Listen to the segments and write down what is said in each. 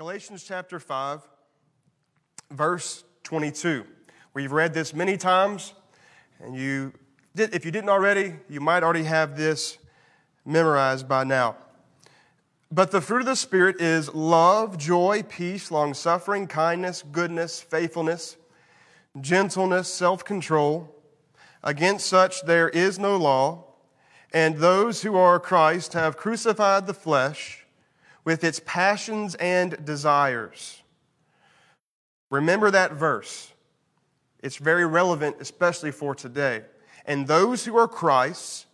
Galatians chapter 5, verse 22. We've read this many times, and you did, if you didn't already, you might already have this memorized by now. But the fruit of the Spirit is love, joy, peace, long suffering, kindness, goodness, faithfulness, gentleness, self control. Against such there is no law. And those who are Christ have crucified the flesh with its passions and desires. Remember that verse. It's very relevant, especially for today. And those who are Christ's,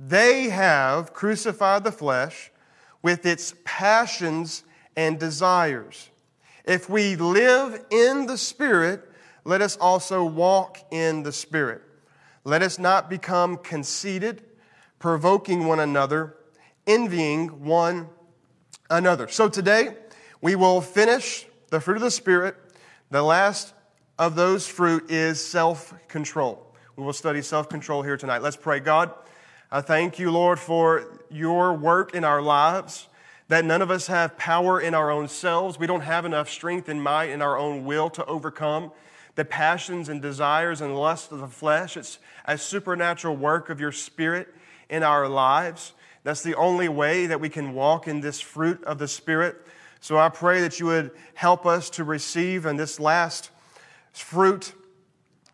they have crucified the flesh with its passions and desires. If we live in the Spirit, let us also walk in the Spirit. Let us not become conceited, provoking one another, envying one another. So today, we will finish the fruit of the Spirit. The last of those fruit is self control. We will study self control here tonight. Let's pray. God, I thank you, Lord, for your work in our lives, that none of us have power in our own selves. We don't have enough strength and might in our own will to overcome the passions and desires and lusts of the flesh. It's a supernatural work of your Spirit in our lives. That's the only way that we can walk in this fruit of the Spirit. So I pray that you would help us to receive in this last fruit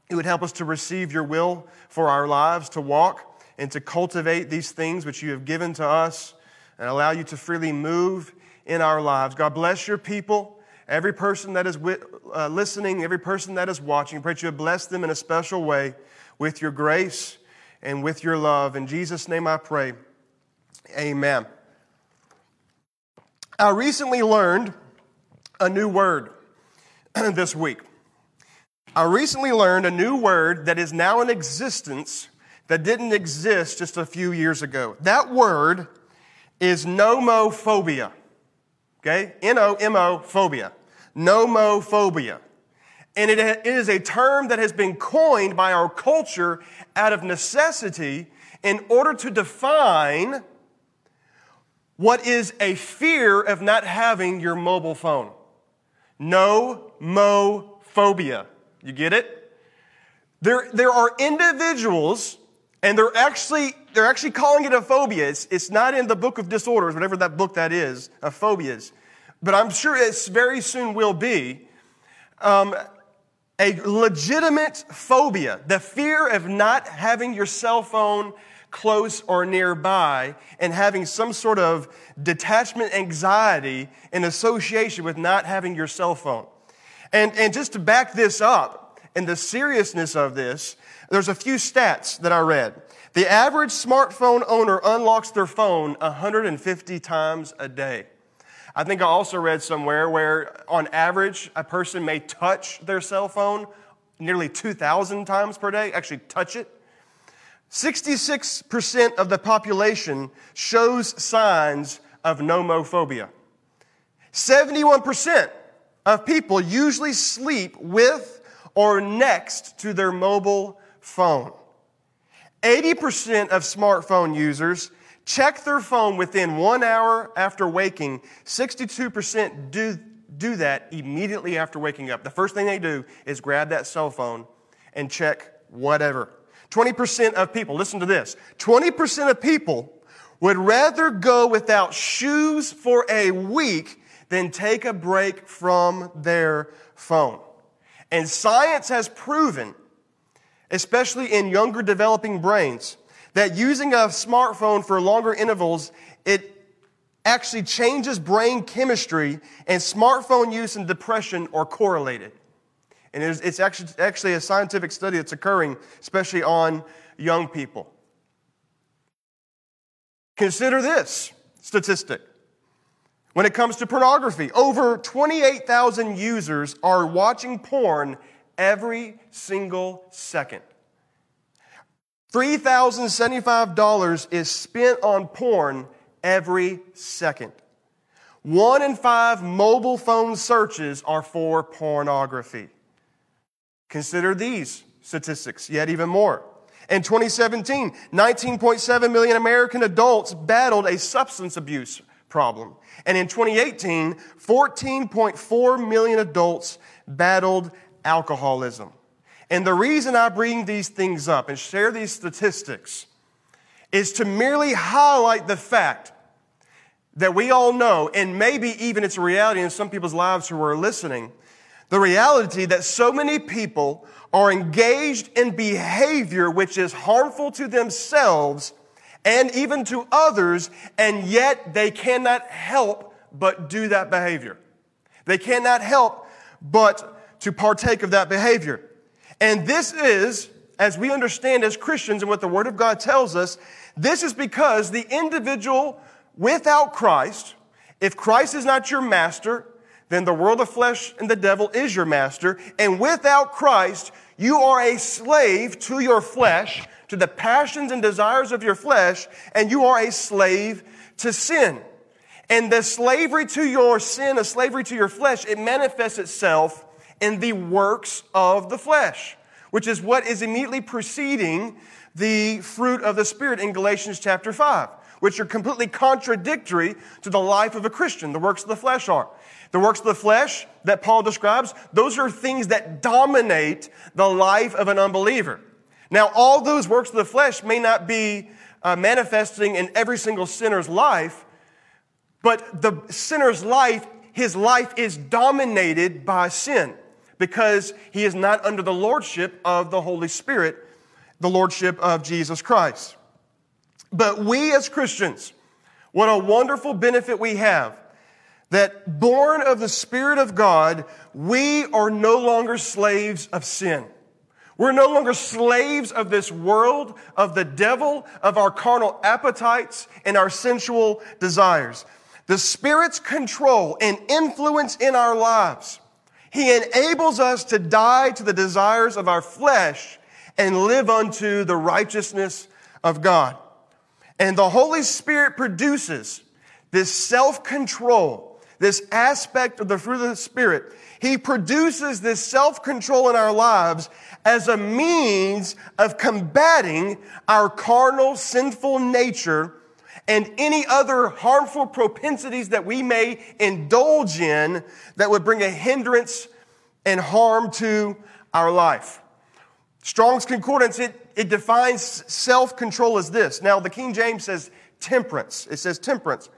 it would help us to receive your will for our lives, to walk and to cultivate these things which you have given to us and allow you to freely move in our lives. God bless your people. Every person that is uh, listening, every person that is watching, pray that you would bless them in a special way with your grace and with your love. In Jesus' name I pray. Amen. I recently learned a new word this week. I recently learned a new word that is now in existence that didn't exist just a few years ago. That word is nomophobia. Okay? N O M O phobia. Nomophobia. And it is a term that has been coined by our culture out of necessity in order to define what is a fear of not having your mobile phone. No mo phobia. You get it? There, there are individuals, and they're actually, they're actually calling it a phobia. It's, it's not in the book of disorders, whatever that book that is, of phobias. But I'm sure it very soon will be. Um, a legitimate phobia, the fear of not having your cell phone close or nearby and having some sort of detachment anxiety in association with not having your cell phone. And, and just to back this up and the seriousness of this, there's a few stats that I read. The average smartphone owner unlocks their phone 150 times a day. I think I also read somewhere where, on average, a person may touch their cell phone nearly 2,000 times per day, actually touch it. 66% of the population shows signs of nomophobia. 71% of people usually sleep with or next to their mobile phone. 80% of smartphone users check their phone within one hour after waking. 62% do, do that immediately after waking up. The first thing they do is grab that cell phone and check whatever. 20% of people, listen to this 20% of people would rather go without shoes for a week than take a break from their phone. And science has proven, especially in younger developing brains, that using a smartphone for longer intervals, it actually changes brain chemistry, and smartphone use and depression are correlated. And it's actually, actually a scientific study that's occurring, especially on young people. Consider this statistic when it comes to pornography, over 28,000 users are watching porn every single second. $3,075 is spent on porn every second. One in five mobile phone searches are for pornography. Consider these statistics yet even more. In 2017, 19.7 million American adults battled a substance abuse problem. And in 2018, 14.4 million adults battled alcoholism. And the reason I bring these things up and share these statistics is to merely highlight the fact that we all know, and maybe even it's a reality in some people's lives who are listening, the reality that so many people are engaged in behavior which is harmful to themselves and even to others, and yet they cannot help but do that behavior. They cannot help but to partake of that behavior. And this is, as we understand as Christians and what the Word of God tells us, this is because the individual without Christ, if Christ is not your master, then the world of flesh and the devil is your master. And without Christ, you are a slave to your flesh, to the passions and desires of your flesh, and you are a slave to sin. And the slavery to your sin, a slavery to your flesh, it manifests itself in the works of the flesh, which is what is immediately preceding the fruit of the Spirit in Galatians chapter 5, which are completely contradictory to the life of a Christian. The works of the flesh are. The works of the flesh that Paul describes, those are things that dominate the life of an unbeliever. Now, all those works of the flesh may not be uh, manifesting in every single sinner's life, but the sinner's life, his life is dominated by sin because he is not under the lordship of the Holy Spirit, the lordship of Jesus Christ. But we as Christians, what a wonderful benefit we have that born of the Spirit of God, we are no longer slaves of sin. We're no longer slaves of this world, of the devil, of our carnal appetites and our sensual desires. The Spirit's control and influence in our lives, He enables us to die to the desires of our flesh and live unto the righteousness of God. And the Holy Spirit produces this self control this aspect of the fruit of the Spirit, He produces this self control in our lives as a means of combating our carnal, sinful nature and any other harmful propensities that we may indulge in that would bring a hindrance and harm to our life. Strong's Concordance, it, it defines self control as this. Now, the King James says temperance. It says temperance.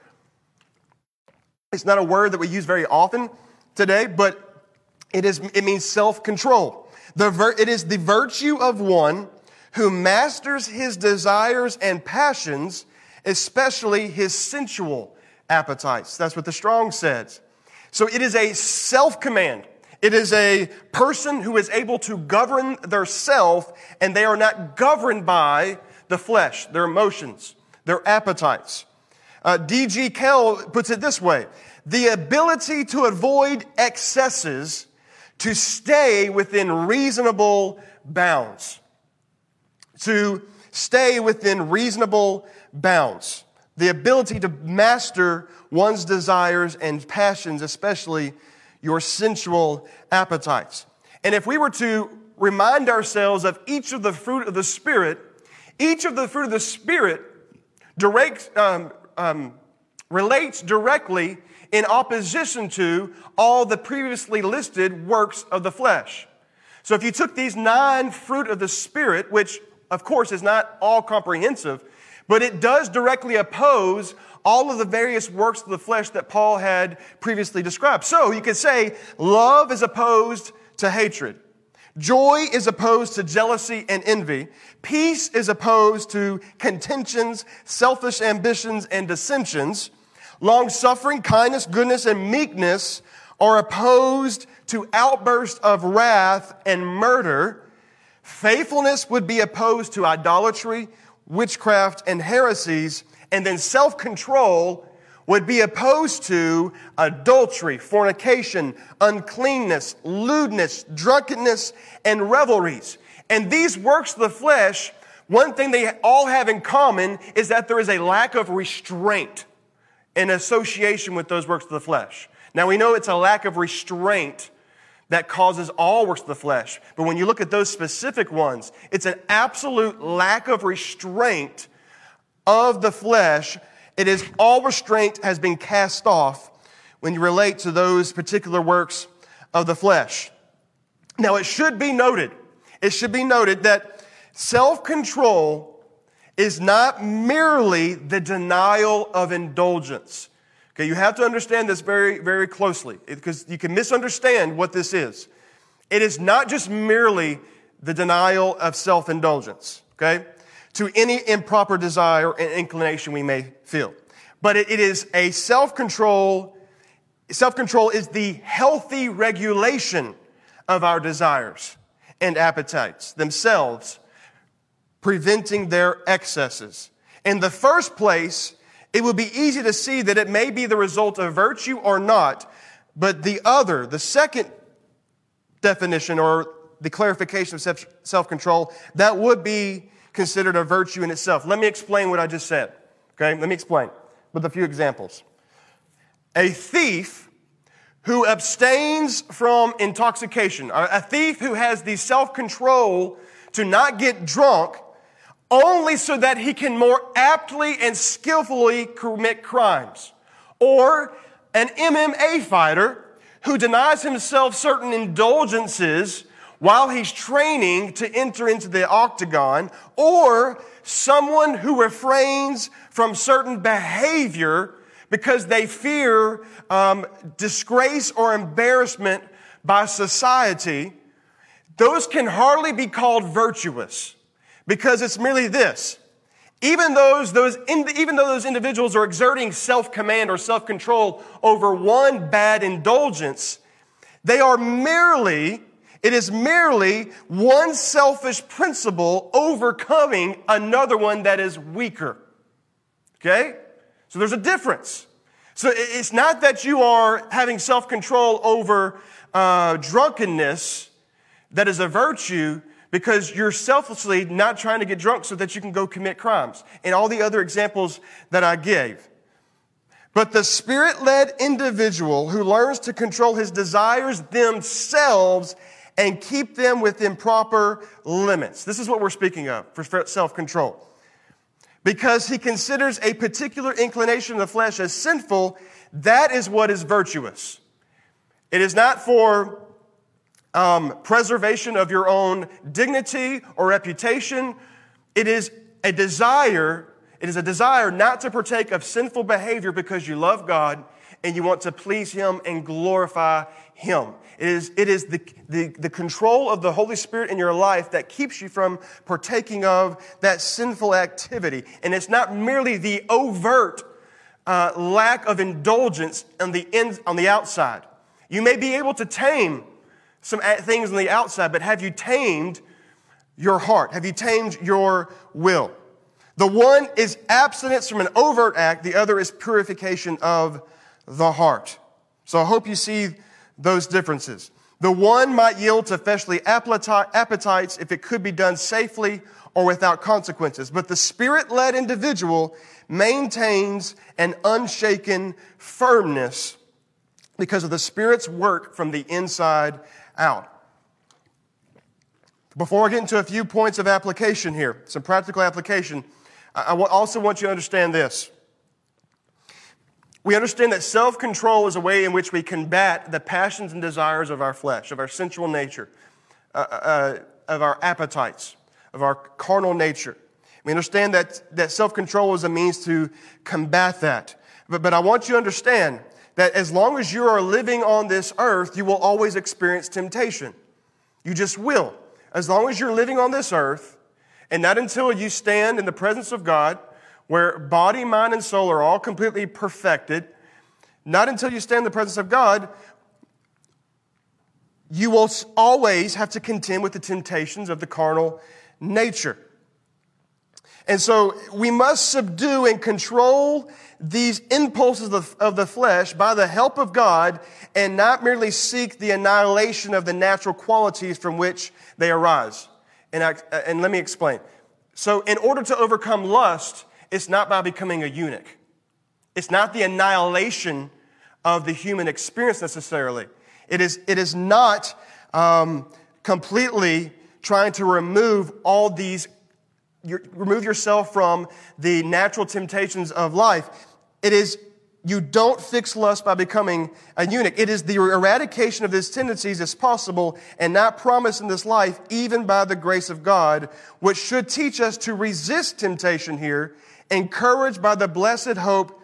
It's not a word that we use very often today, but it, is, it means self control. It is the virtue of one who masters his desires and passions, especially his sensual appetites. That's what the Strong says. So it is a self command. It is a person who is able to govern their self, and they are not governed by the flesh, their emotions, their appetites. Uh, D.G. Kehl puts it this way the ability to avoid excesses, to stay within reasonable bounds. To stay within reasonable bounds. The ability to master one's desires and passions, especially your sensual appetites. And if we were to remind ourselves of each of the fruit of the Spirit, each of the fruit of the Spirit um, um, relates directly in opposition to all the previously listed works of the flesh. So if you took these nine fruit of the Spirit, which of course is not all comprehensive, but it does directly oppose all of the various works of the flesh that Paul had previously described. So you could say love is opposed to hatred. Joy is opposed to jealousy and envy. Peace is opposed to contentions, selfish ambitions, and dissensions. Long suffering, kindness, goodness, and meekness are opposed to outbursts of wrath and murder. Faithfulness would be opposed to idolatry, witchcraft, and heresies. And then self control would be opposed to adultery, fornication, uncleanness, lewdness, drunkenness, and revelries. And these works of the flesh, one thing they all have in common is that there is a lack of restraint in association with those works of the flesh. Now we know it's a lack of restraint that causes all works of the flesh. But when you look at those specific ones, it's an absolute lack of restraint of the flesh It is all restraint has been cast off when you relate to those particular works of the flesh. Now, it should be noted, it should be noted that self control is not merely the denial of indulgence. Okay, you have to understand this very, very closely because you can misunderstand what this is. It is not just merely the denial of self indulgence, okay, to any improper desire and inclination we may feel. But it, is a self control. Self control is the healthy regulation of our desires and appetites themselves, preventing their excesses. In the first place, it would be easy to see that it may be the result of virtue or not, but the other, the second definition or the clarification of self control, that would be considered a virtue in itself. Let me explain what I just said. Okay, let me explain with a few examples. A thief who abstains from intoxication, a thief who has the self control to not get drunk only so that he can more aptly and skillfully commit crimes. Or an MMA fighter who denies himself certain indulgences while he's training to enter into the octagon, or someone who refrains from certain behavior because they fear um, disgrace or embarrassment by society, those can hardly be called virtuous because it's merely this. Even, those, those, even though those individuals are exerting self command or self control over one bad indulgence, they are merely, it is merely one selfish principle overcoming another one that is weaker. Okay? So there's a difference. So it's not that you are having self control over uh, drunkenness that is a virtue because you're selflessly not trying to get drunk so that you can go commit crimes. And all the other examples that I gave. But the spirit led individual who learns to control his desires themselves and keep them within proper limits. This is what we're speaking of for self control. Because he considers a particular inclination of the flesh as sinful, that is what is virtuous. It is not for um, preservation of your own dignity or reputation. It is a desire, it is a desire not to partake of sinful behavior because you love God and you want to please Him and glorify Him. It is, it is the, the, the control of the Holy Spirit in your life that keeps you from partaking of that sinful activity. And it's not merely the overt uh, lack of indulgence on the, in, on the outside. You may be able to tame some things on the outside, but have you tamed your heart? Have you tamed your will? The one is abstinence from an overt act, the other is purification of the heart. So I hope you see those differences. The one might yield to fleshly appetites if it could be done safely or without consequences, but the spirit led individual maintains an unshaken firmness because of the Spirit's work from the inside out. Before I get into a few points of application here, some practical application, I also want you to understand this. We understand that self control is a way in which we combat the passions and desires of our flesh, of our sensual nature, uh, uh, uh of our appetites, of our carnal nature. We understand that, that self control is a means to combat that. But, but I want you to understand that as long as you are living on this earth, you will always experience temptation. You just will. As long as you're living on this earth, and not until you stand in the presence of God, where body, mind, and soul are all completely perfected, not until you stand in the presence of God, you will always have to contend with the temptations of the carnal nature. And so we must subdue and control these impulses of, of the flesh by the help of God and not merely seek the annihilation of the natural qualities from which they arise. And, I, and let me explain. So, in order to overcome lust, it's not by becoming a eunuch. It's not the annihilation of the human experience necessarily. It is, it is not um, completely trying to remove all these your, remove yourself from the natural temptations of life. It is you don't fix lust by becoming a eunuch. It is the eradication of these tendencies as possible and not promised in this life, even by the grace of God, which should teach us to resist temptation here, encouraged by the blessed hope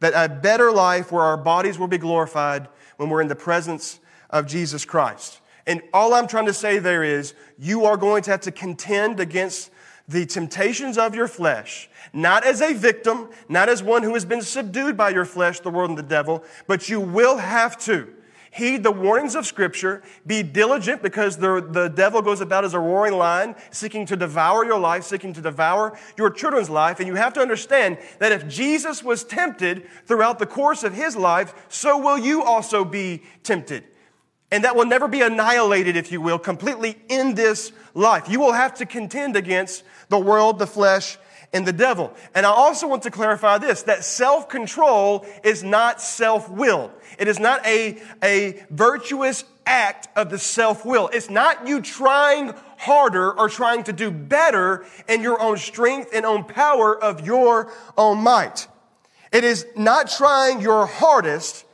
that a better life where our bodies will be glorified when we're in the presence of Jesus Christ. And all I'm trying to say there is you are going to have to contend against the temptations of your flesh, not as a victim, not as one who has been subdued by your flesh, the world, and the devil, but you will have to heed the warnings of Scripture, be diligent because the, the devil goes about as a roaring lion, seeking to devour your life, seeking to devour your children's life. And you have to understand that if Jesus was tempted throughout the course of his life, so will you also be tempted. And that will never be annihilated, if you will, completely in this life. You will have to contend against the world, the flesh, and the devil. And I also want to clarify this that self control is not self will. It is not a, a virtuous act of the self will. It's not you trying harder or trying to do better in your own strength and own power of your own might. It is not trying your hardest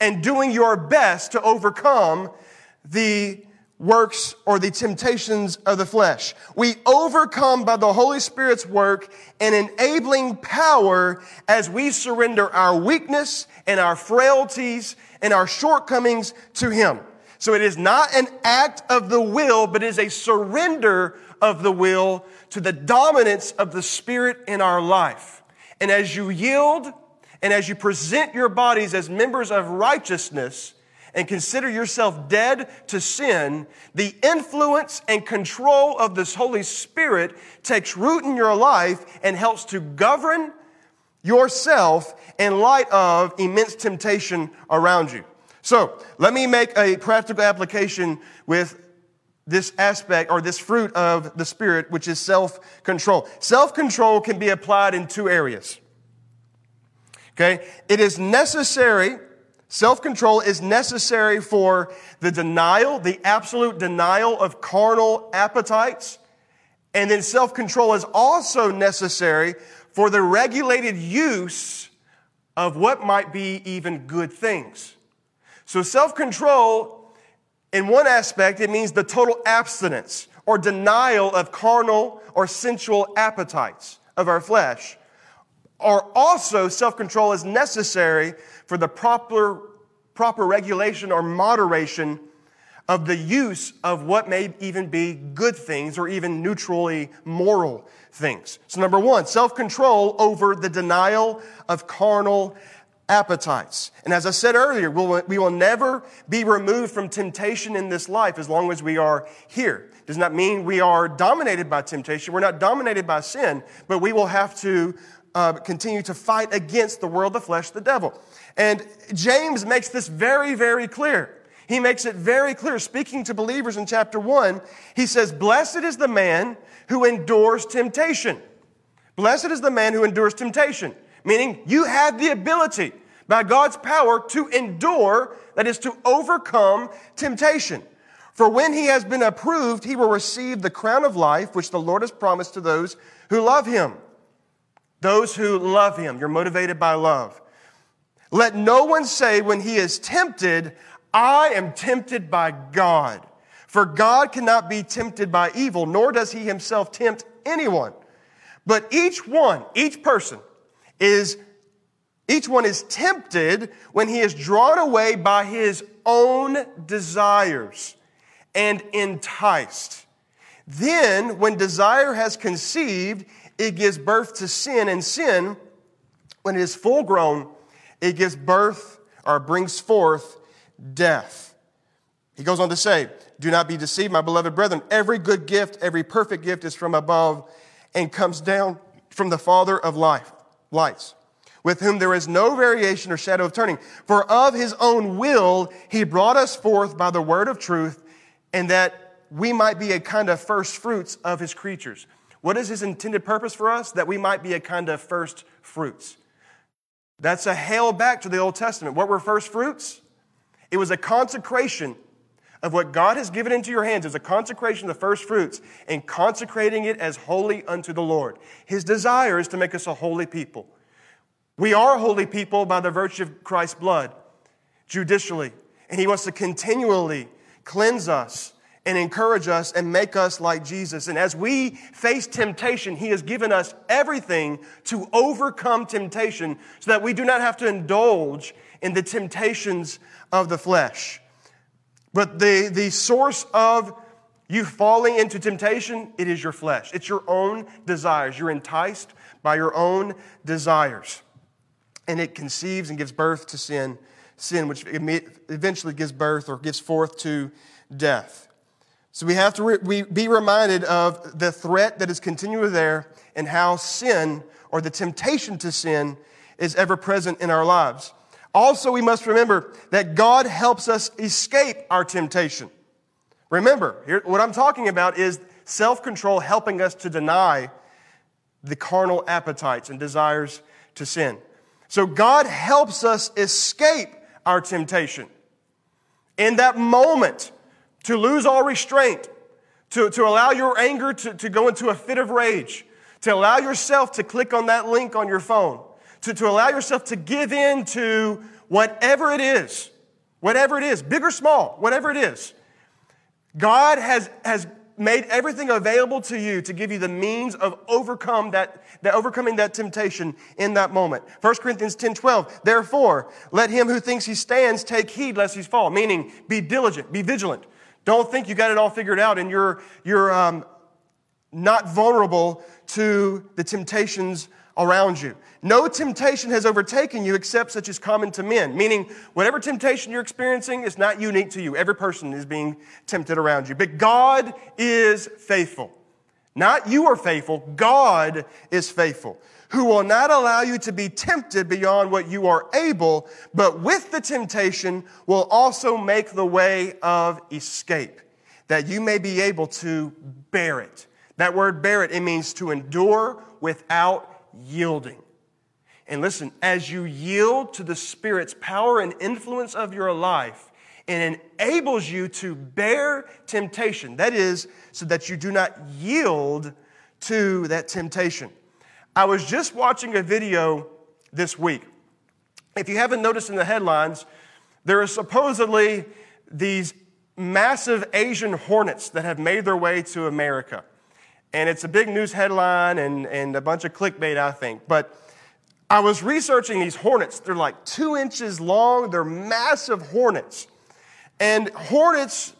and doing your best to overcome the works or the temptations of the flesh. We overcome by the Holy Spirit's work and enabling power as we surrender our weakness and our frailties and our shortcomings to Him. So it is not an act of the will, but is a surrender of the will to the dominance of the Spirit in our life. And as you yield and as you present your bodies as members of righteousness, and consider yourself dead to sin, the influence and control of this Holy Spirit takes root in your life and helps to govern yourself in light of immense temptation around you. So, let me make a practical application with this aspect or this fruit of the Spirit, which is self control. Self control can be applied in two areas. Okay? It is necessary Self control is necessary for the denial, the absolute denial of carnal appetites. And then self control is also necessary for the regulated use of what might be even good things. So, self control, in one aspect, it means the total abstinence or denial of carnal or sensual appetites of our flesh. Or also, self control is necessary for the proper, proper regulation or moderation of the use of what may even be good things or even neutrally moral things. So, number one, self control over the denial of carnal appetites. And as I said earlier, we'll, we will never be removed from temptation in this life as long as we are here. Does not mean we are dominated by temptation. We're not dominated by sin, but we will have to uh, continue to fight against the world, the flesh, the devil. And James makes this very, very clear. He makes it very clear, speaking to believers in chapter 1. He says, Blessed is the man who endures temptation. Blessed is the man who endures temptation, meaning you have the ability by God's power to endure, that is, to overcome temptation. For when he has been approved, he will receive the crown of life, which the Lord has promised to those who love him. Those who love him, you're motivated by love. Let no one say when he is tempted, I am tempted by God. For God cannot be tempted by evil, nor does he himself tempt anyone. But each one, each person is, each one is tempted when he is drawn away by his own desires and enticed. Then, when desire has conceived, it gives birth to sin, and sin, when it is full grown, it gives birth or brings forth death. He goes on to say, Do not be deceived, my beloved brethren. Every good gift, every perfect gift is from above and comes down from the Father of life, lights, with whom there is no variation or shadow of turning. For of his own will he brought us forth by the word of truth, and that we might be a kind of first fruits of his creatures. What is his intended purpose for us? That we might be a kind of first fruits. That's a hail back to the Old Testament. What were first fruits? It was a consecration of what God has given into your hands as a consecration of the first fruits and consecrating it as holy unto the Lord. His desire is to make us a holy people. We are holy people by the virtue of Christ's blood, judicially. And He wants to continually cleanse us and encourage us and make us like Jesus. And as we face temptation, He has given us everything to overcome temptation so that we do not have to indulge in the temptations of the flesh. But the, the source of you falling into temptation, it is your flesh. It's your own desires. You're enticed by your own desires. And it conceives and gives birth to sin, sin which eventually gives birth or gives forth to death. So we have to re- be reminded of the threat that is continually there and how sin or the temptation to sin is ever present in our lives. Also, we must remember that God helps us escape our temptation. Remember, here, what I'm talking about is self control helping us to deny the carnal appetites and desires to sin. So, God helps us escape our temptation. In that moment, to lose all restraint, to, to allow your anger to, to go into a fit of rage, to allow yourself to click on that link on your phone, to, to allow yourself to give in to whatever it is, whatever it is, big or small, whatever it is. God has, has made everything available to you to give you the means of overcome that, that overcoming that temptation in that moment. 1 Corinthians 10 12, therefore, let him who thinks he stands take heed lest he fall, meaning be diligent, be vigilant. Don't think you got it all figured out and you're, you're um, not vulnerable to the temptations around you. No temptation has overtaken you except such as common to men, meaning whatever temptation you're experiencing is not unique to you. Every person is being tempted around you. But God is faithful. Not you are faithful, God is faithful, who will not allow you to be tempted beyond what you are able, but with the temptation will also make the way of escape, that you may be able to bear it. That word bear it, it means to endure without yielding. And listen, as you yield to the Spirit's power and influence of your life, it enables you to bear temptation. That is, so that you do not yield to that temptation. I was just watching a video this week. If you haven't noticed in the headlines, there are supposedly these massive Asian hornets that have made their way to America. And it's a big news headline and, and a bunch of clickbait, I think. But I was researching these hornets. They're like two inches long, they're massive hornets. And hornets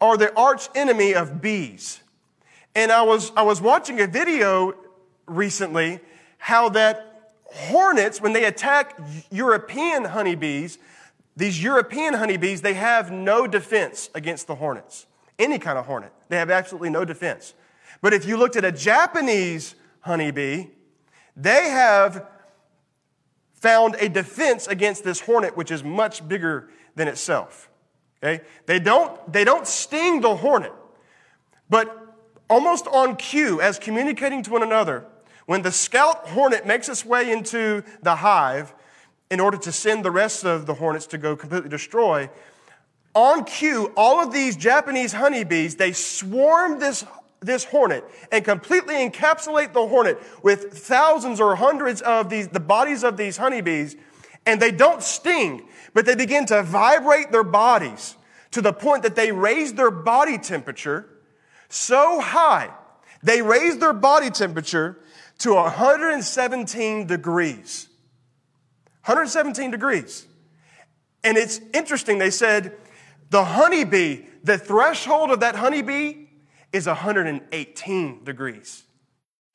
are the arch enemy of bees. And I was, I was watching a video recently how that hornets, when they attack European honeybees, these European honeybees, they have no defense against the hornets. Any kind of hornet. They have absolutely no defense. But if you looked at a Japanese honeybee, they have found a defense against this hornet, which is much bigger than itself. Okay? They don't, they don't sting the hornet, but almost on cue, as communicating to one another, when the scout hornet makes its way into the hive in order to send the rest of the hornets to go completely destroy, on cue, all of these Japanese honeybees, they swarm this, this hornet and completely encapsulate the hornet with thousands or hundreds of these, the bodies of these honeybees, and they don't sting, but they begin to vibrate their bodies to the point that they raise their body temperature so high, they raise their body temperature to 117 degrees. 117 degrees. And it's interesting, they said the honeybee, the threshold of that honeybee is 118 degrees.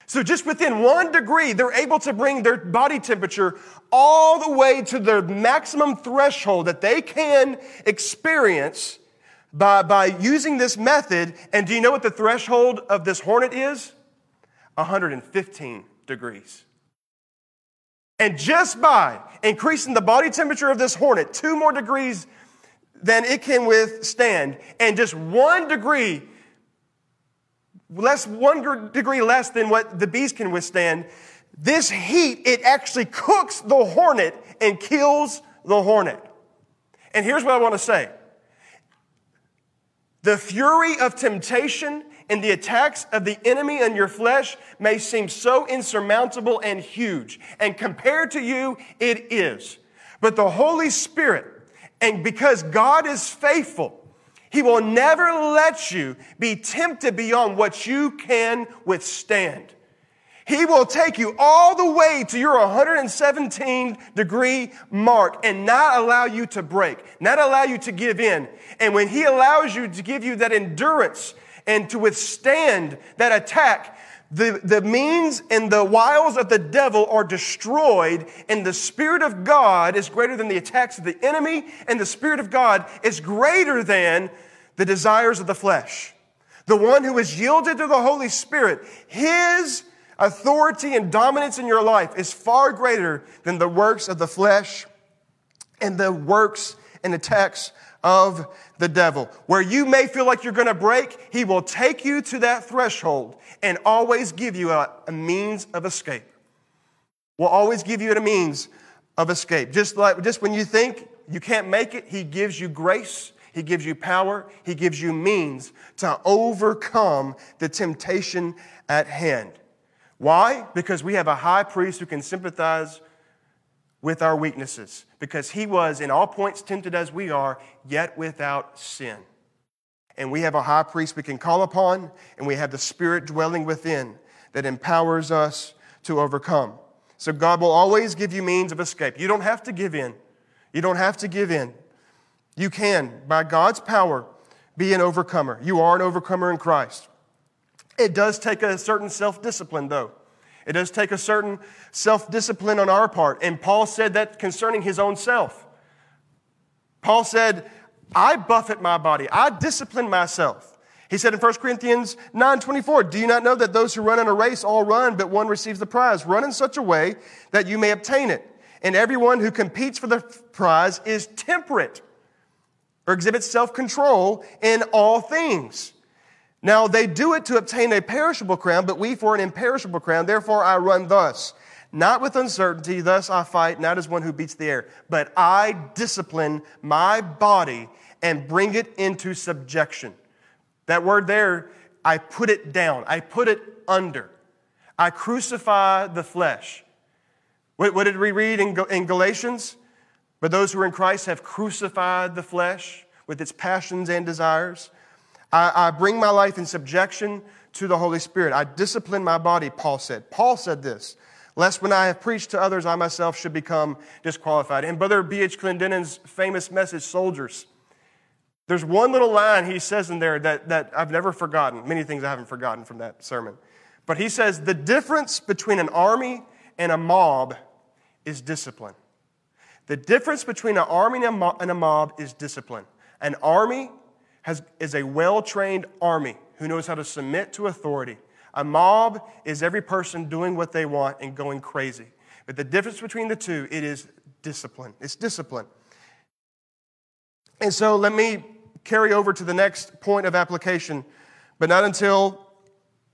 So, just within one degree, they're able to bring their body temperature all the way to their maximum threshold that they can experience by, by using this method. And do you know what the threshold of this hornet is? 115 degrees. And just by increasing the body temperature of this hornet two more degrees than it can withstand, and just one degree less one degree less than what the bees can withstand this heat it actually cooks the hornet and kills the hornet and here's what i want to say The fury of temptation and the attacks of the enemy in your flesh may seem so insurmountable and huge. And compared to you, it is. But the Holy Spirit, and because God is faithful, He will never let you be tempted beyond what you can withstand. He will take you all the way to your 117 degree mark and not allow you to break, not allow you to give in. And when He allows you to give you that endurance and to withstand that attack, the, the means and the wiles of the devil are destroyed, and the Spirit of God is greater than the attacks of the enemy, and the Spirit of God is greater than the desires of the flesh. The one who is yielded to the Holy Spirit, his authority and dominance in your life is far greater than the works of the flesh and the works and attacks of the devil. Where you may feel like you're going to break, he will take you to that threshold and always give you a, a, means of escape. Will always give you a means of escape. Just like just when you think you can't make it, he gives you grace, he gives you power, he gives you means to overcome the temptation at hand. Why? Because we have a high priest who can sympathize with our weaknesses, because he was in all points tempted as we are, yet without sin. And we have a high priest we can call upon, and we have the Spirit dwelling within that empowers us to overcome. So God will always give you means of escape. You don't have to give in. You don't have to give in. You can, by God's power, be an overcomer. You are an overcomer in Christ. It does take a certain self discipline, though. It does take a certain self discipline on our part. And Paul said that concerning his own self. Paul said, I buffet my body, I discipline myself. He said in 1 Corinthians 9 24, Do you not know that those who run in a race all run, but one receives the prize? Run in such a way that you may obtain it. And everyone who competes for the prize is temperate or exhibits self control in all things. Now they do it to obtain a perishable crown, but we for an imperishable crown. Therefore I run thus. Not with uncertainty, thus I fight, not as one who beats the air, but I discipline my body and bring it into subjection. That word there, I put it down, I put it under. I crucify the flesh. What, did we read in Galatians? But those who are in Christ have crucified the flesh with its passions and desires. I, I bring my life in subjection to the Holy Spirit. I discipline my body, Paul said. Paul said this, lest when I have preached to others, I myself should become disqualified. In Brother B.H. Clendennen's famous message, Soldiers, there's one little line he says in there that, that I've never forgotten. Many things I haven't forgotten from that sermon. But he says, the difference between an army and a mob is discipline. The difference between an army and a mob is discipline. An army has, is a well trained army who knows how to submit to authority. A mob is every person doing what they want and going crazy. But the difference between the two, it is discipline. It's discipline. And so let me carry over to the next point of application, but not until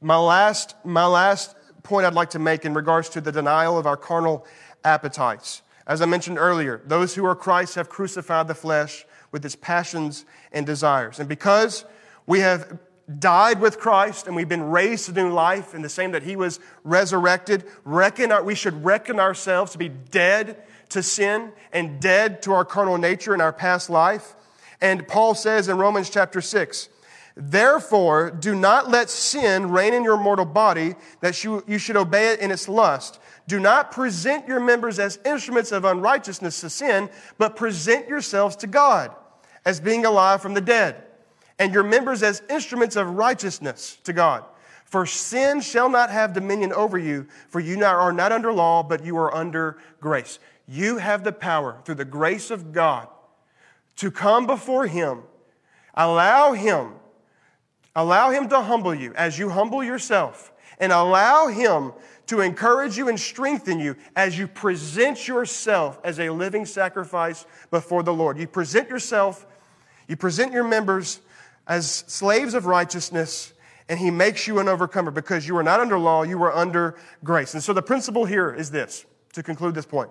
my last, my last point I'd like to make in regards to the denial of our carnal appetites. As I mentioned earlier, those who are Christ have crucified the flesh with its passions and desires. And because we have died with Christ and we've been raised to new life in the same that he was resurrected, reckon our, we should reckon ourselves to be dead to sin and dead to our carnal nature in our past life. And Paul says in Romans chapter 6, Therefore, do not let sin reign in your mortal body, that you, you should obey it in its lust. Do not present your members as instruments of unrighteousness to sin, but present yourselves to God as being alive from the dead, and your members as instruments of righteousness to God. For sin shall not have dominion over you, for you are not under law, but you are under grace. You have the power through the grace of God to come before Him. Allow Him, allow Him to humble you as you humble yourself, and allow Him to encourage you and strengthen you as you present yourself as a living sacrifice before the Lord. You present yourself, you present your members as slaves of righteousness, and He makes you an overcomer because you are not under law, you are under grace. And so the principle here is this to conclude this point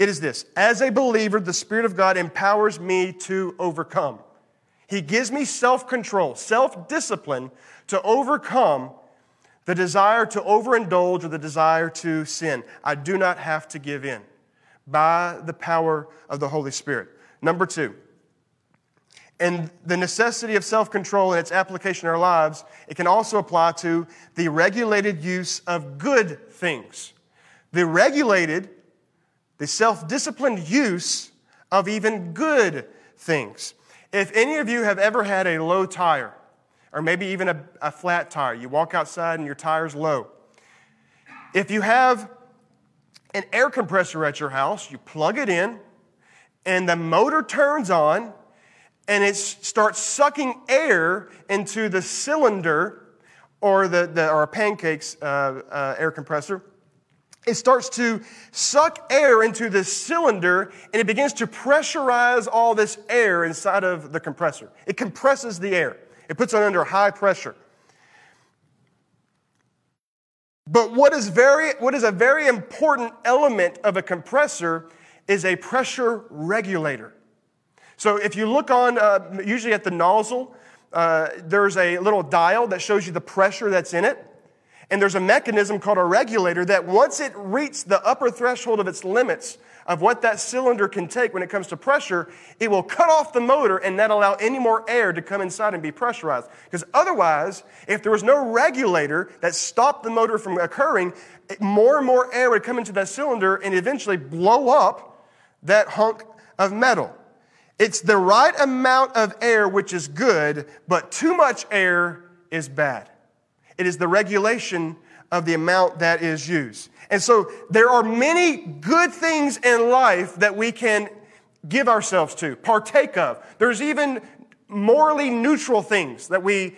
it is this as a believer, the Spirit of God empowers me to overcome. He gives me self control, self discipline to overcome the desire to overindulge or the desire to sin. I do not have to give in by the power of the Holy Spirit. Number two, and the necessity of self control and its application in our lives, it can also apply to the regulated use of good things. The regulated, the self disciplined use of even good things. If any of you have ever had a low tire, or maybe even a, a flat tire, you walk outside and your tire's low. If you have an air compressor at your house, you plug it in, and the motor turns on, and it starts sucking air into the cylinder or, the, the or a pancakes uh, uh, air compressor it starts to suck air into the cylinder and it begins to pressurize all this air inside of the compressor. It compresses the air, it puts it under high pressure. But what is, very, what is a very important element of a compressor is a pressure regulator. So if you look on, uh, usually at the nozzle, uh, there's a little dial that shows you the pressure that's in it. And there's a mechanism called a regulator that once it reaches the upper threshold of its limits of what that cylinder can take when it comes to pressure, it will cut off the motor and not allow any more air to come inside and be pressurized. Because otherwise, if there was no regulator that stopped the motor from occurring, more and more air would come into that cylinder and eventually blow up that hunk of metal. It's the right amount of air which is good, but too much air is bad. It is the regulation of the amount that is used. And so there are many good things in life that we can give ourselves to, partake of. There's even morally neutral things that we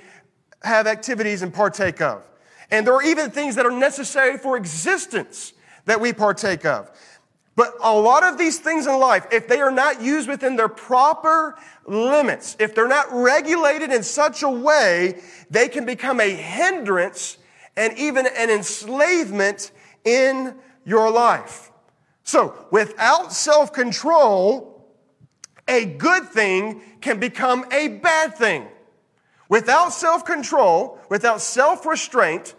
have activities and partake of. And there are even things that are necessary for existence that we partake of. But a lot of these things in life, if they are not used within their proper limits, if they're not regulated in such a way, they can become a hindrance and even an enslavement in your life. So, without self control, a good thing can become a bad thing. Without self control, without self restraint,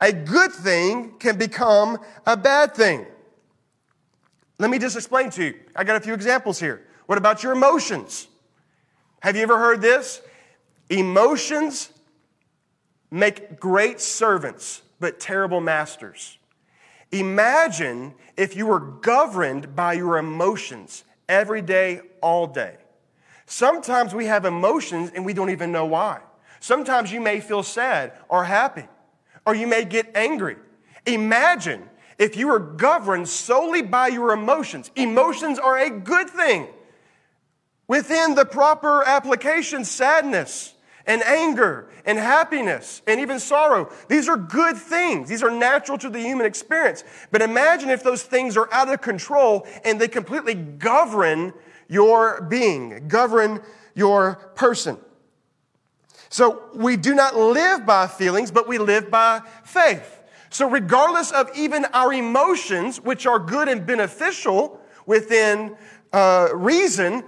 a good thing can become a bad thing. Let me just explain to you. I got a few examples here. What about your emotions? Have you ever heard this? Emotions make great servants, but terrible masters. Imagine if you were governed by your emotions every day, all day. Sometimes we have emotions and we don't even know why. Sometimes you may feel sad or happy, or you may get angry. Imagine if you are governed solely by your emotions, emotions are a good thing. Within the proper application, sadness and anger and happiness and even sorrow, these are good things. These are natural to the human experience. But imagine if those things are out of control and they completely govern your being, govern your person. So we do not live by feelings, but we live by faith. So, regardless of even our emotions, which are good and beneficial within uh, reason,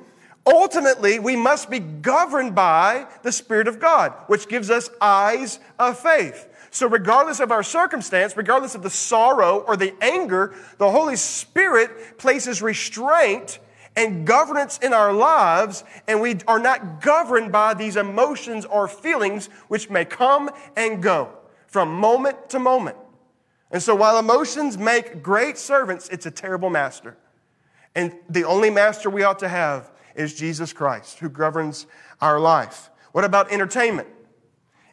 ultimately we must be governed by the Spirit of God, which gives us eyes of faith. So, regardless of our circumstance, regardless of the sorrow or the anger, the Holy Spirit places restraint and governance in our lives, and we are not governed by these emotions or feelings which may come and go from moment to moment. And so while emotions make great servants, it's a terrible master. And the only master we ought to have is Jesus Christ, who governs our life. What about entertainment?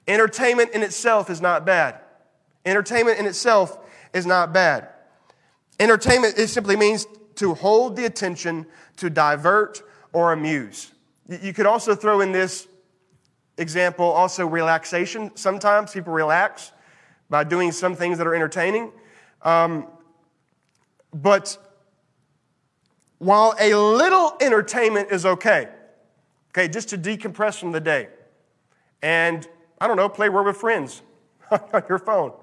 Entertainment in itself is not bad. Entertainment in itself is not bad. Entertainment it simply means to hold the attention, to divert or amuse. You could also throw in this example also relaxation. Sometimes people relax by doing some things that are entertaining. Um, but while a little entertainment is okay, okay, just to decompress from the day, and I don't know, play Word with Friends on your phone,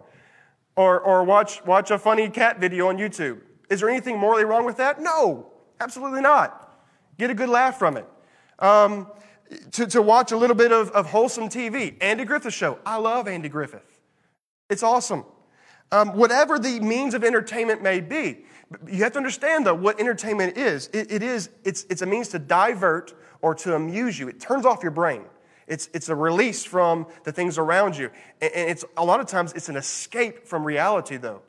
or, or watch, watch a funny cat video on YouTube. Is there anything morally wrong with that? No, absolutely not. Get a good laugh from it. Um, to, to watch a little bit of, of wholesome TV. Andy Griffith Show. I love Andy Griffith. It's awesome. Um, whatever the means of entertainment may be, you have to understand though what entertainment is. It, it is it's, it's a means to divert or to amuse you. It turns off your brain. It's, it's a release from the things around you. And it's a lot of times it's an escape from reality though.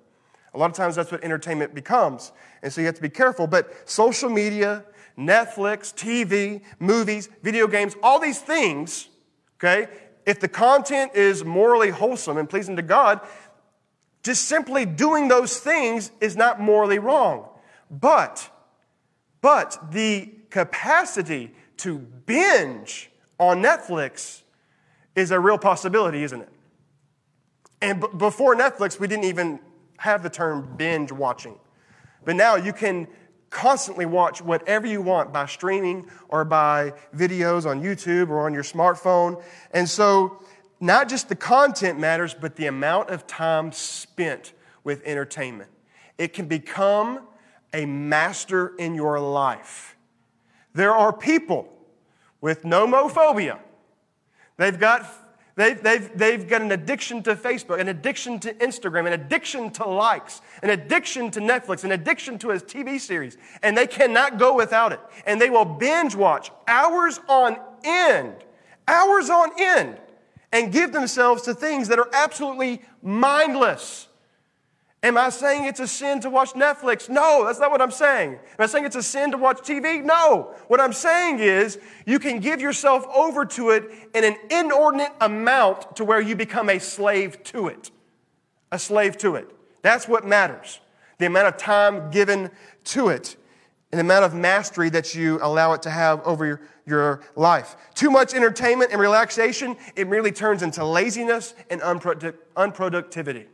A lot of times that's what entertainment becomes. And so you have to be careful. But social media, Netflix, TV, movies, video games, all these things, okay, if the content is morally wholesome and pleasing to God, just simply doing those things is not morally wrong. But, but the capacity to binge on Netflix is a real possibility, isn't it? And b- before Netflix, we didn't even have the term binge watching. But now you can constantly watch whatever you want by streaming or by videos on YouTube or on your smartphone. And so, not just the content matters, but the amount of time spent with entertainment. It can become a master in your life. There are people with nomophobia. They've got They've, they've, they've got an addiction to Facebook, an addiction to Instagram, an addiction to likes, an addiction to Netflix, an addiction to a TV series, and they cannot go without it. And they will binge watch hours on end, hours on end, and give themselves to things that are absolutely mindless. Am I saying it's a sin to watch Netflix? No, that's not what I'm saying. Am I saying it's a sin to watch TV? No. What I'm saying is you can give yourself over to it in an inordinate amount to where you become a slave to it. A slave to it. That's what matters. The amount of time given to it and the amount of mastery that you allow it to have over your, your life. Too much entertainment and relaxation, it merely turns into laziness and unproduct- unproductivity.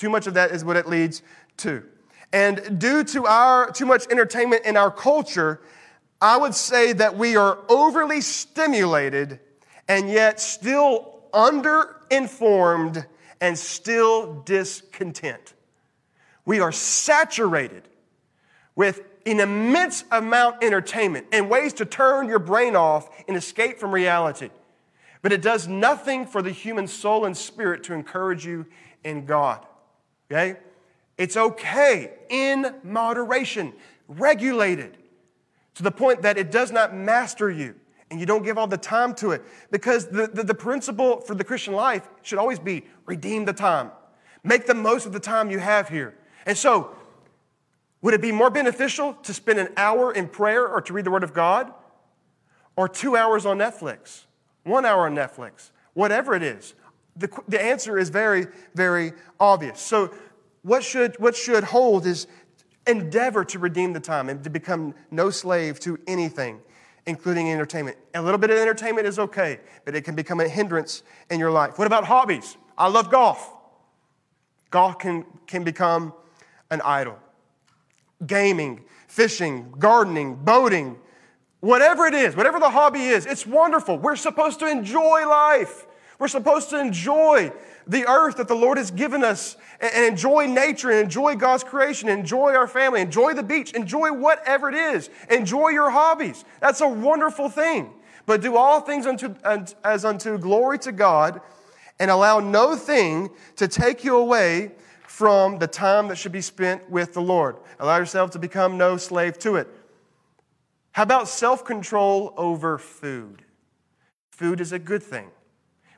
Too much of that is what it leads to. And due to our too much entertainment in our culture, I would say that we are overly stimulated and yet still underinformed and still discontent. We are saturated with an immense amount of entertainment and ways to turn your brain off and escape from reality. But it does nothing for the human soul and spirit to encourage you in God. Okay? It's okay in moderation, regulated to the point that it does not master you and you don't give all the time to it. Because the, the, the, principle for the Christian life should always be redeem the time, make the most of the time you have here. And so, would it be more beneficial to spend an hour in prayer or to read the Word of God? Or two hours on Netflix? One hour on Netflix? Whatever it is. The, the answer is very, very obvious. So, what should, what should hold is endeavor to redeem the time and to become no slave to anything, including entertainment. A little bit of entertainment is okay, but it can become a hindrance in your life. What about hobbies? I love golf. Golf can, can become an idol. Gaming, fishing, gardening, boating, whatever it is, whatever the hobby is, it's wonderful. We're supposed to enjoy life. We're supposed to enjoy the earth that the Lord has given us and enjoy nature and enjoy God's creation, enjoy our family, enjoy the beach, enjoy whatever it is, enjoy your hobbies. That's a wonderful thing. But do all things unto, as unto glory to God and allow no thing to take you away from the time that should be spent with the Lord. Allow yourself to become no slave to it. How about self control over food? Food is a good thing.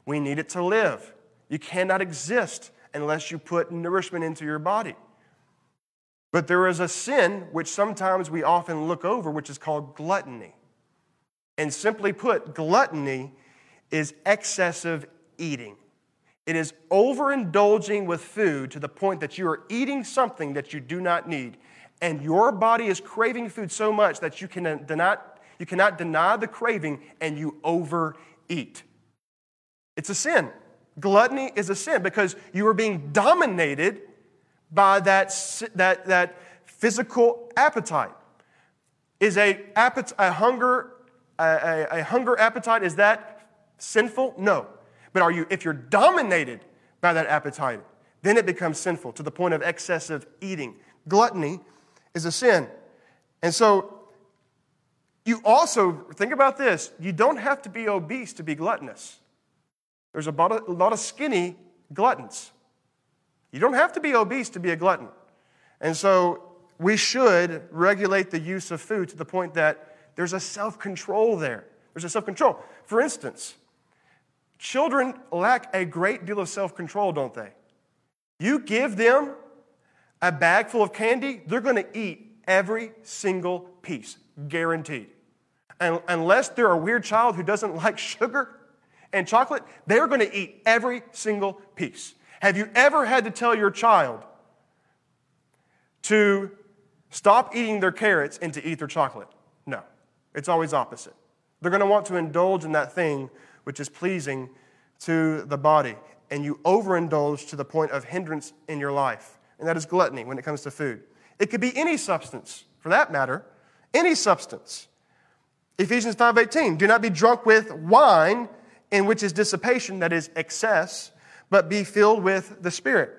We need it to live. You cannot exist unless you put nourishment into your body. But there is a sin which sometimes we often look over, which is called gluttony. And simply put, gluttony is excessive eating. It is overindulging with food to the point that you are eating something that you do not need. And your body is craving food so much that you, you cannot deny the craving and you overeat. It's a sin. Gluttony is a sin because you are being dominated by that, that, that physical appetite. Is a, appetite, a hunger a, a, hunger appetite is that sinful? No. But are you if you're dominated by that appetite, then it becomes sinful to the point of excessive eating. Gluttony is a sin. And so You also, think about this, you don't have to be obese to be gluttonous. There's a lot of skinny gluttons. You don't have to be obese to be a glutton. And so we should regulate the use of food to the point that there's a self control there. There's a self control. For instance, children lack a great deal of self control, don't they? You give them a bag full of candy, they're going to eat every single piece, guaranteed. And unless they're a weird child who doesn't like sugar and chocolate, they're going to eat every single piece. Have you ever had to tell your child to stop eating their carrots and to eat their chocolate? No. It's always opposite. They're going to want to indulge in that thing which is pleasing to the body. And you overindulge to the point of hindrance in your life. And that is gluttony when it comes to food. It could be any substance, for that matter, any substance. Ephesians 5:18, do not be drunk with wine in which is dissipation, that is excess, but be filled with the Spirit.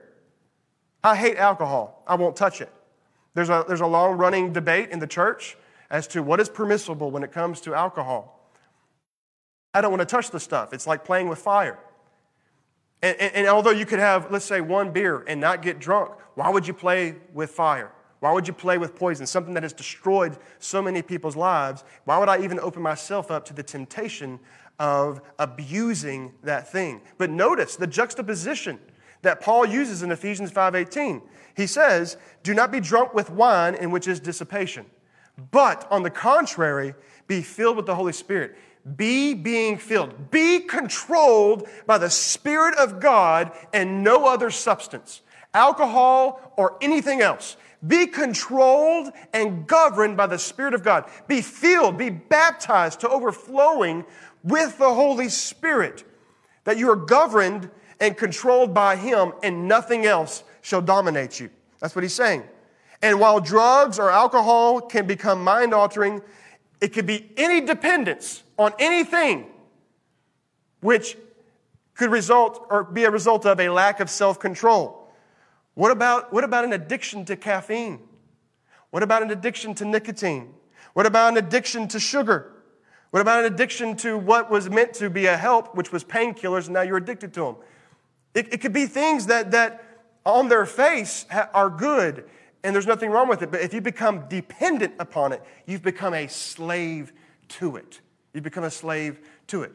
I hate alcohol. I won't touch it. There's a, there's a long running debate in the church as to what is permissible when it comes to alcohol. I don't want to touch the stuff. It's like playing with fire. And, and, and, although you could have, let's say, one beer and not get drunk, why would you play with fire? Why would you play with poison? Something that has destroyed so many people's lives. Why would I even open myself up to the temptation of abusing that thing. But notice the juxtaposition that Paul uses in Ephesians 5:18. He says, "Do not be drunk with wine in which is dissipation, but on the contrary, be filled with the Holy Spirit." Be being filled. Be controlled by the Spirit of God and no other substance, alcohol or anything else. Be controlled and governed by the Spirit of God. Be filled, be baptized to overflowing with the Holy Spirit, that you are governed and controlled by Him, and nothing else shall dominate you. That's what He's saying. And while drugs or alcohol can become mind altering, it could be any dependence on anything which could result or be a result of a lack of self control. What about, what about an addiction to caffeine? What about an addiction to nicotine? What about an addiction to sugar? What about an addiction to what was meant to be a help, which was painkillers, and now you're addicted to them? It, it could be things that, that on their face ha- are good and there's nothing wrong with it. But if you become dependent upon it, you've become a slave to it. You've become a slave to it.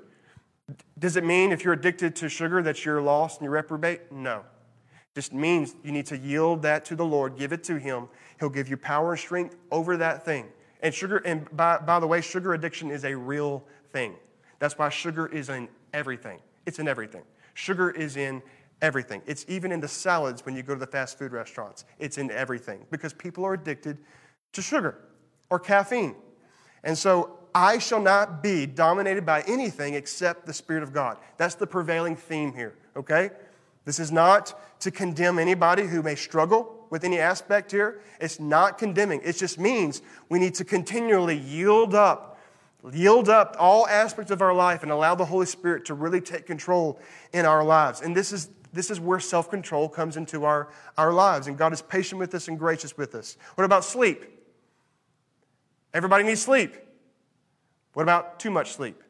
Does it mean if you're addicted to sugar that you're lost and you're reprobate? No. It just means you need to yield that to the Lord, give it to Him. He'll give you power and strength over that thing. And sugar, and by, by the way, sugar addiction is a real thing. That's why sugar is in everything. It's in everything. Sugar is in everything. It's even in the salads when you go to the fast food restaurants. It's in everything because people are addicted to sugar or caffeine. And so I shall not be dominated by anything except the Spirit of God. That's the prevailing theme here, okay? This is not to condemn anybody who may struggle with any aspect here. It's not condemning. It just means we need to continually yield up, yield up all aspects of our life and allow the Holy Spirit to really take control in our lives. And this is this is where self control comes into our, our lives. And God is patient with us and gracious with us. What about sleep? Everybody needs sleep. What about too much sleep?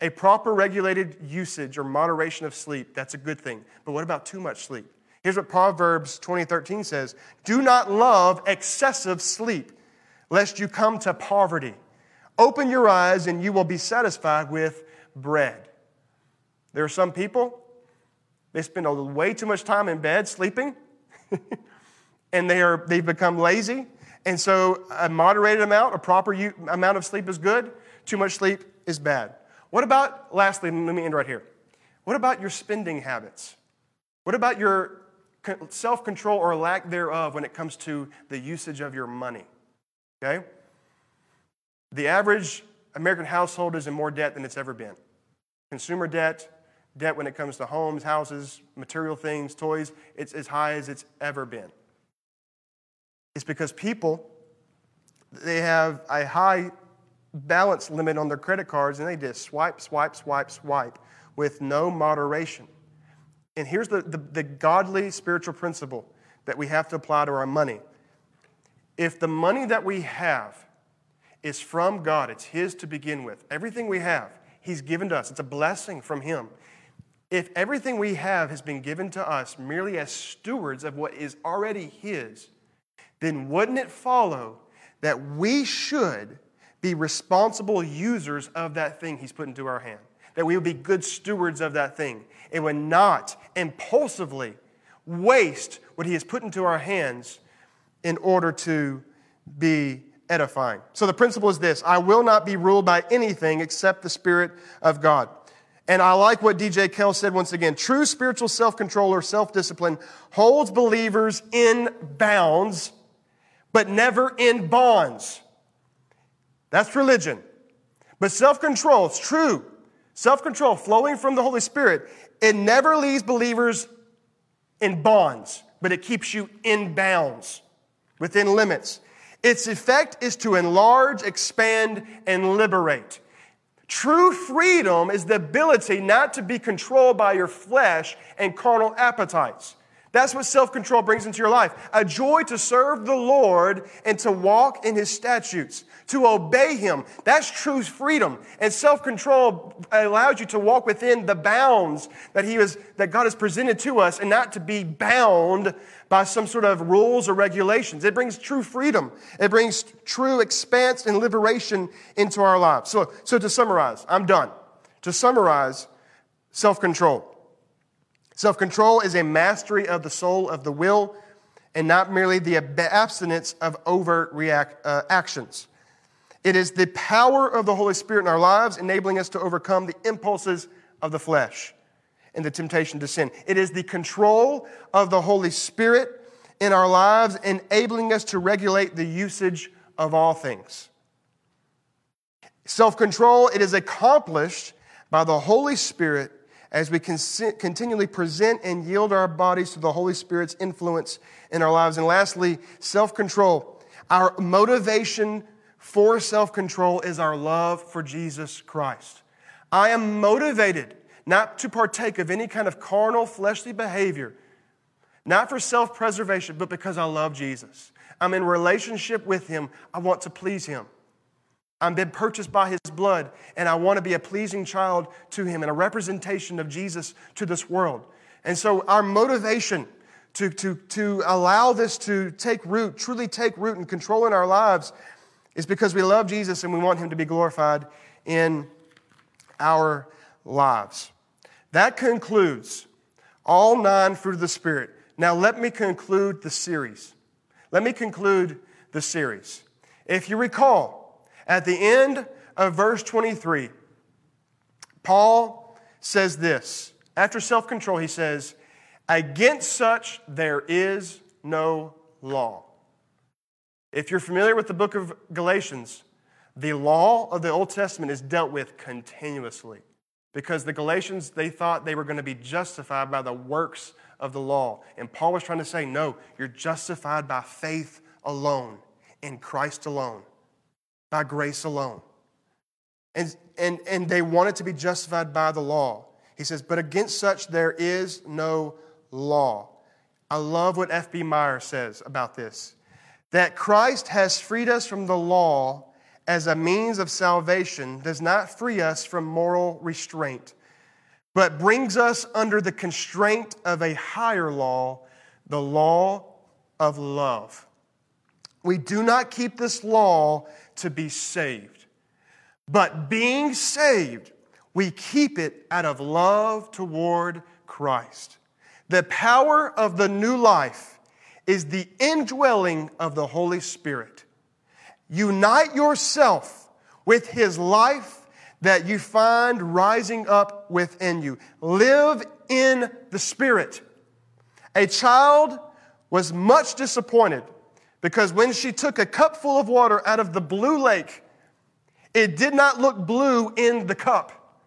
A proper regulated usage or moderation of sleep, that's a good thing. But what about too much sleep? Here's what Proverbs 20:13 says, "Do not love excessive sleep, lest you come to poverty. Open your eyes and you will be satisfied with bread." There are some people they spend way too much time in bed sleeping, and they are they've become lazy. And so a moderated amount, a proper amount of sleep is good. Too much sleep is bad. What about lastly, let me end right here. What about your spending habits? What about your self control or lack thereof when it comes to the usage of your money. Okay? The average American household is in more debt than it's ever been. Consumer debt, debt when it comes to homes, houses, material things, toys, it's as high as it's ever been. It's because people, they have a high balance limit on their credit cards and they just swipe, swipe, swipe, swipe with no moderation. And here's the, the, the, godly spiritual principle that we have to apply to our money. If the money that we have is from God. It's His to begin with. Everything we have, He's given to us. It's a blessing from Him. If everything we have has been given to us merely as stewards of what is already His, then wouldn't it follow that we should be responsible users of that thing He's put into our hand? That we would be good stewards of that thing and would not impulsively waste what He has put into our hands in order to be edifying. So the principle is this I will not be ruled by anything except the Spirit of God. And I like what D.G. Kehl said once again. True spiritual self control or self discipline holds believers in bounds, but never in bonds. That's religion. But self control, it's true. Self control flowing from the Holy Spirit, it never leaves believers in bonds, but it keeps you in bounds, within limits. Its effect is to enlarge, expand, and liberate. True freedom is the ability not to be controlled by your flesh and carnal appetites. That's what self control brings into your life a joy to serve the Lord and to walk in His statutes, to obey Him. That's true freedom. And self control allows you to walk within the bounds that, he was, that God has presented to us and not to be bound by some sort of rules or regulations. It brings true freedom, it brings true expanse and liberation into our lives. So, so to summarize, I'm done. To summarize, self control. Self control is a mastery of the soul of the will and not merely the abstinence of overt uh, actions. It is the power of the Holy Spirit in our lives, enabling us to overcome the impulses of the flesh and the temptation to sin. It is the control of the Holy Spirit in our lives, enabling us to regulate the usage of all things. Self control, it is accomplished by the Holy Spirit as we continually present and yield our bodies to the Holy Spirit's influence in our lives. And lastly, self control. Our motivation for self control is our love for Jesus Christ. I am motivated not to partake of any kind of carnal, fleshly behavior, not for self preservation, but because I love Jesus. I'm in relationship with Him. I want to please Him. I'm been purchased by his blood, and I want to be a pleasing child to him and a representation of Jesus to this world. And so, our motivation to, to, to allow this to take root, truly take root and control in our lives, is because we love Jesus and we want him to be glorified in our lives. That concludes all nine fruit of the Spirit. Now, let me conclude the series. Let me conclude the series. If you recall, at the end of verse 23, Paul says this. After self control, he says, Against such there is no law. If you're familiar with the book of Galatians, the law of the Old Testament is dealt with continuously because the Galatians, they thought they were going to be justified by the works of the law. And Paul was trying to say, no, you're justified by faith alone, in Christ alone by grace alone. And, and, and they wanted to be justified by the law. He says, but against such there is no law. I love what F.B. Meyer says about this that Christ has freed us from the law as a means of salvation does not free us from moral restraint, but brings us under the constraint of a higher law, the law of love. We do not keep this law to be saved. But being saved, we keep it out of love toward Christ. The power of the new life is the indwelling of the Holy Spirit. Unite yourself with His life that you find rising up within you. Live in the Spirit. A child was much disappointed because when she took a cup full of water out of the blue lake, it did not look blue in the cup.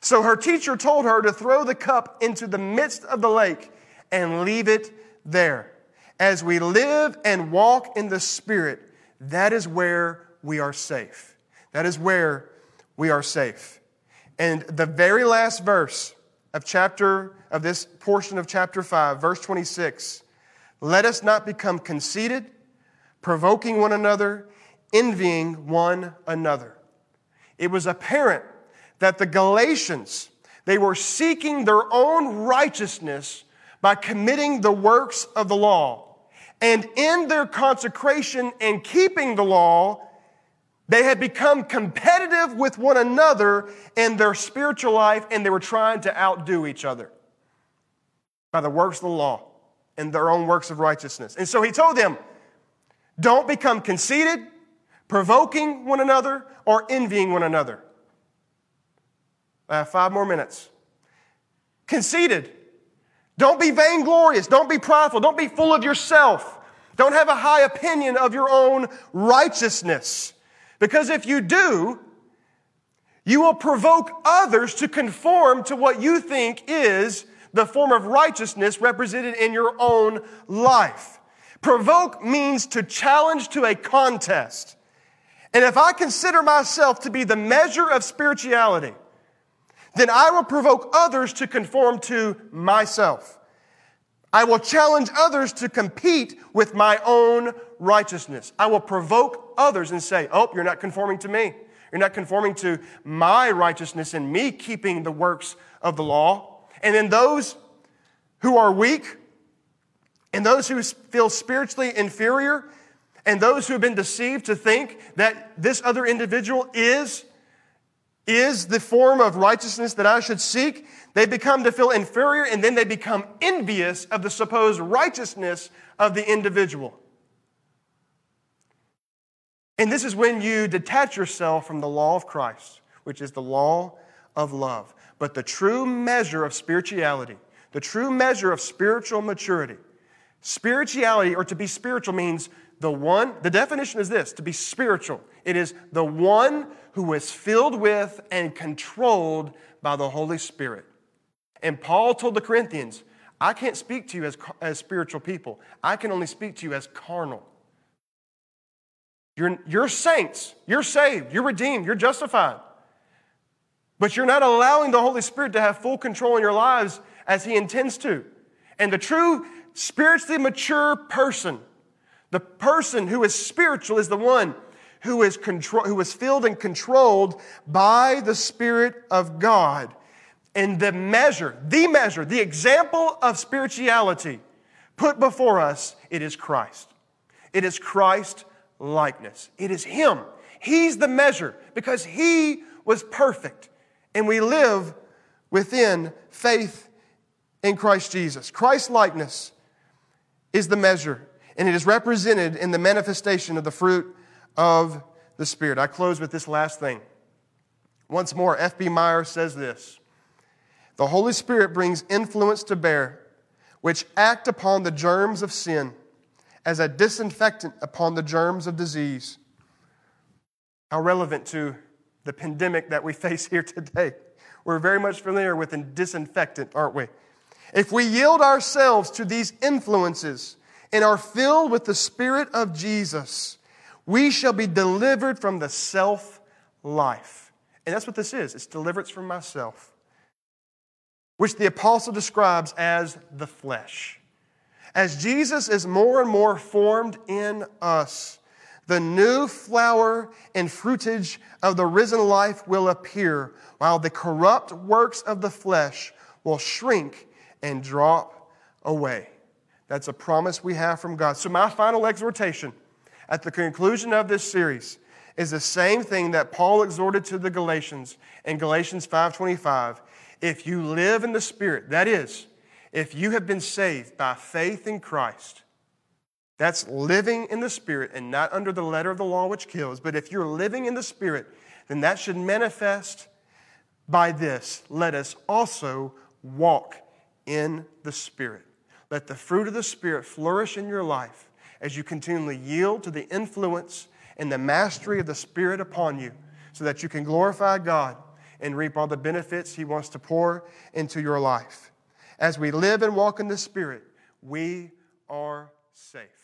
So her teacher told her to throw the cup into the midst of the lake and leave it there. As we live and walk in the Spirit, that is where we are safe. That is where we are safe. And the very last verse of chapter of this portion of chapter 5, verse 26, let us not become conceited provoking one another, envying one another. It was apparent that the Galatians, they were seeking their own righteousness by committing the works of the law. And in their consecration and keeping the law, they had become competitive with one another in their spiritual life and they were trying to outdo each other by the works of the law and their own works of righteousness. And so he told them, don't become conceited, provoking one another, or envying one another. I have five more minutes. Conceited. Don't be vainglorious. Don't be prideful. Don't be full of yourself. Don't have a high opinion of your own righteousness. Because if you do, you will provoke others to conform to what you think is the form of righteousness represented in your own life. Provoke means to challenge to a contest. And if I consider myself to be the measure of spirituality, then I will provoke others to conform to myself. I will challenge others to compete with my own righteousness. I will provoke others and say, Oh, you're not conforming to me. You're not conforming to my righteousness and me keeping the works of the law. And then those who are weak and those who feel spiritually inferior and those who have been deceived to think that this other individual is is the form of righteousness that I should seek, they become to feel inferior and then they become envious of the supposed righteousness of the individual. And this is when you detach yourself from the law of Christ, which is the law of love. But the true measure of spirituality, the true measure of spiritual maturity, spirituality or to be spiritual means the one, the definition is this to be spiritual. It is the one who is filled with and controlled by the Holy Spirit. And Paul told the Corinthians, I can't speak to you as, as spiritual people, I can only speak to you as carnal. You're, you're saints, you're saved, you're redeemed, you're justified. But you're not allowing the Holy Spirit to have full control in your lives as He intends to. And the true spiritually mature person, the person who is spiritual, is the one who is, control, who is filled and controlled by the Spirit of God. And the measure, the measure, the example of spirituality put before us, it is Christ. It is Christ likeness. It is Him. He's the measure because He was perfect. And we live within faith in Christ Jesus. Christ likeness is the measure, and it is represented in the manifestation of the fruit of the Spirit. I close with this last thing. Once more, F.B. Meyer says this The Holy Spirit brings influence to bear, which act upon the germs of sin as a disinfectant upon the germs of disease. How relevant to the pandemic that we face here today. We're very much familiar with a disinfectant, aren't we? If we yield ourselves to these influences and are filled with the Spirit of Jesus, we shall be delivered from the self life. And that's what this is it's deliverance from myself, which the apostle describes as the flesh. As Jesus is more and more formed in us, the new flower and fruitage of the risen life will appear, while the corrupt works of the flesh will shrink and drop away. That's a promise we have from God. So, my final exhortation at the conclusion of this series is the same thing that Paul exhorted to the Galatians in Galatians 5:25. If you live in the Spirit, that is, if you have been saved by faith in Christ, that's living in the Spirit and not under the letter of the law which kills. But if you're living in the Spirit, then that should manifest by this. Let us also walk in the Spirit. Let the fruit of the Spirit flourish in your life as you continually yield to the influence and the mastery of the Spirit upon you so that you can glorify God and reap all the benefits He wants to pour into your life. As we live and walk in the Spirit, we are safe.